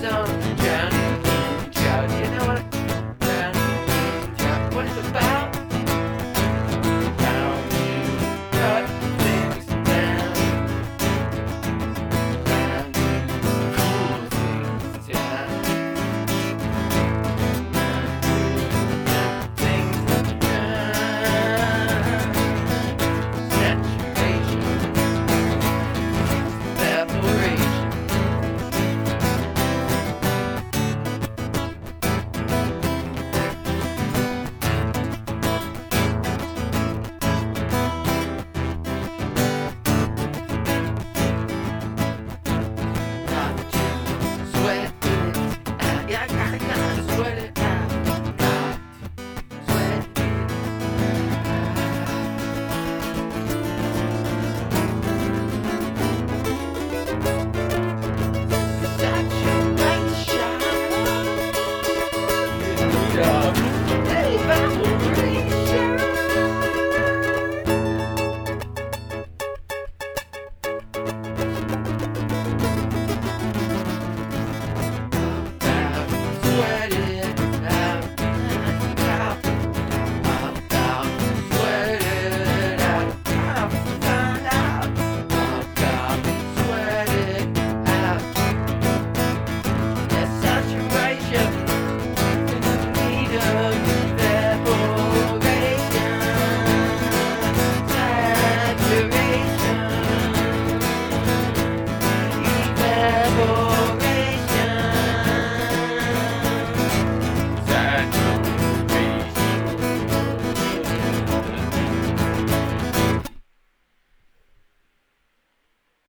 the zone.